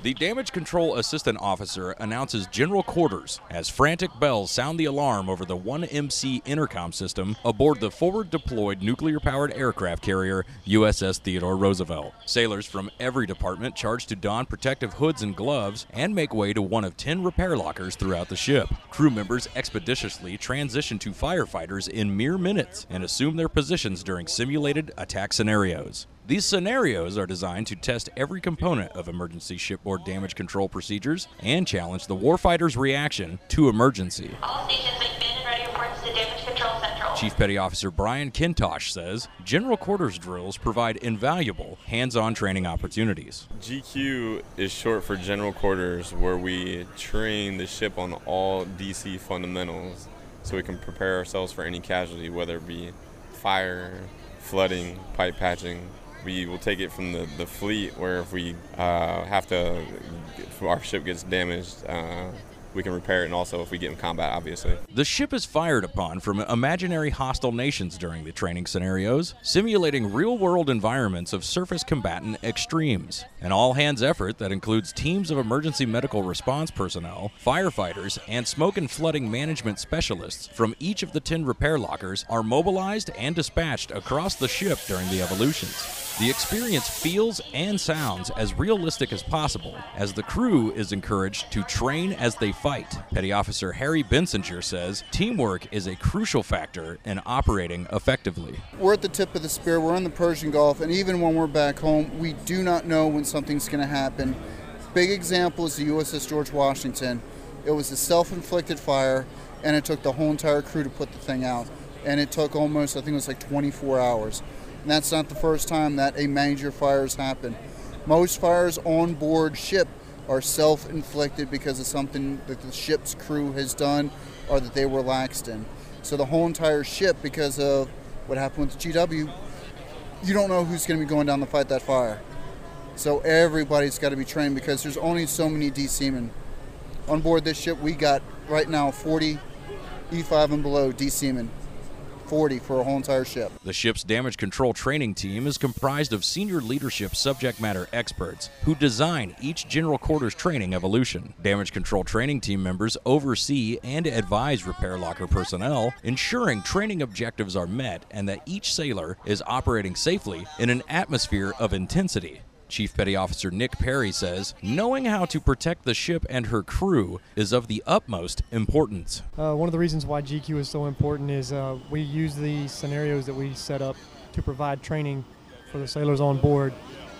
The Damage Control Assistant Officer announces general quarters as frantic bells sound the alarm over the 1MC intercom system aboard the forward deployed nuclear powered aircraft carrier USS Theodore Roosevelt. Sailors from every department charged to don protective hoods and gloves and make way to one of 10 repair lockers throughout the ship. Crew members expeditiously transition to firefighters in mere minutes and assume their positions during simulated attack scenarios. These scenarios are designed to test every component of emergency shipboard damage control procedures and challenge the warfighter's reaction to emergency. All stations make bin and ready reports to Damage Control Central. Chief Petty Officer Brian Kintosh says General Quarters drills provide invaluable hands on training opportunities. GQ is short for General Quarters, where we train the ship on all DC fundamentals so we can prepare ourselves for any casualty, whether it be fire, flooding, pipe patching. We will take it from the, the fleet, where if we uh, have to, if our ship gets damaged, uh, we can repair it, and also if we get in combat, obviously. The ship is fired upon from imaginary hostile nations during the training scenarios, simulating real world environments of surface combatant extremes. An all hands effort that includes teams of emergency medical response personnel, firefighters, and smoke and flooding management specialists from each of the 10 repair lockers are mobilized and dispatched across the ship during the evolutions. The experience feels and sounds as realistic as possible, as the crew is encouraged to train as they fight. Petty Officer Harry Bensinger says teamwork is a crucial factor in operating effectively. We're at the tip of the spear, we're in the Persian Gulf, and even when we're back home, we do not know when something's going to happen. Big example is the USS George Washington. It was a self inflicted fire, and it took the whole entire crew to put the thing out. And it took almost, I think it was like 24 hours. And that's not the first time that a major fire has happened. Most fires on board ship are self inflicted because of something that the ship's crew has done or that they were laxed in. So the whole entire ship, because of what happened with the GW, you don't know who's going to be going down to fight that fire. So everybody's got to be trained because there's only so many DC men. On board this ship, we got right now 40 E5 and below DC men. 40 for a whole entire ship. The ship's damage control training team is comprised of senior leadership subject matter experts who design each General Quarters training evolution. Damage control training team members oversee and advise repair locker personnel, ensuring training objectives are met and that each sailor is operating safely in an atmosphere of intensity. Chief Petty Officer Nick Perry says knowing how to protect the ship and her crew is of the utmost importance. Uh, one of the reasons why GQ is so important is uh, we use the scenarios that we set up to provide training for the sailors on board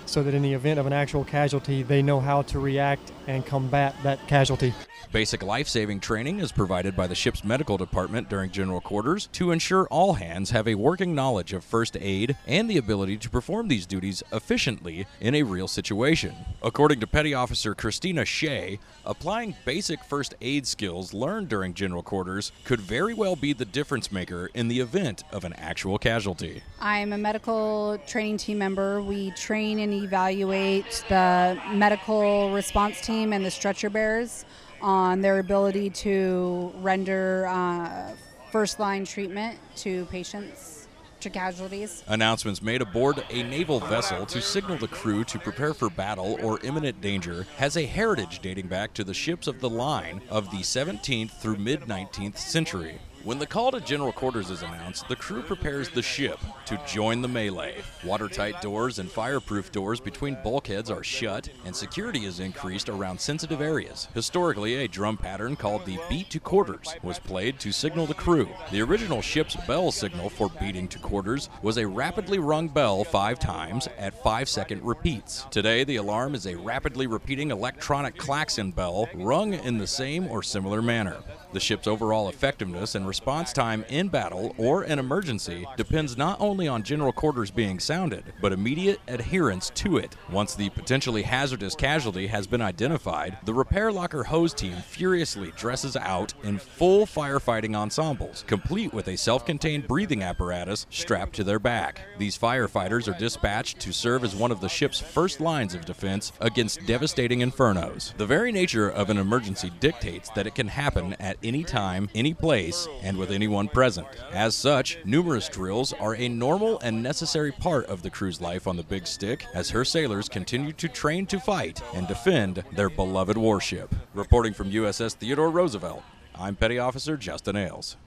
so that in the event of an actual casualty, they know how to react and combat that casualty. Basic life saving training is provided by the ship's medical department during general quarters to ensure all hands have a working knowledge of first aid and the ability to perform these duties efficiently in a real situation. According to Petty Officer Christina Shea, applying basic first aid skills learned during general quarters could very well be the difference maker in the event of an actual casualty. I'm a medical training team member. We train evaluate the medical response team and the stretcher bearers on their ability to render uh, first line treatment to patients, to casualties. Announcements made aboard a naval vessel to signal the crew to prepare for battle or imminent danger has a heritage dating back to the ships of the line of the 17th through mid 19th century. When the call to general quarters is announced, the crew prepares the ship to join the melee. Watertight doors and fireproof doors between bulkheads are shut, and security is increased around sensitive areas. Historically, a drum pattern called the beat to quarters was played to signal the crew. The original ship's bell signal for beating to quarters was a rapidly rung bell five times at five second repeats. Today, the alarm is a rapidly repeating electronic klaxon bell rung in the same or similar manner. The ship's overall effectiveness and response time in battle or an emergency depends not only on general quarters being sounded, but immediate adherence to it. Once the potentially hazardous casualty has been identified, the repair locker hose team furiously dresses out in full firefighting ensembles, complete with a self contained breathing apparatus strapped to their back. These firefighters are dispatched to serve as one of the ship's first lines of defense against devastating infernos. The very nature of an emergency dictates that it can happen at at any time, any place, and with anyone present. As such, numerous drills are a normal and necessary part of the crew's life on the Big Stick as her sailors continue to train to fight and defend their beloved warship. Reporting from USS Theodore Roosevelt, I'm Petty Officer Justin Ailes.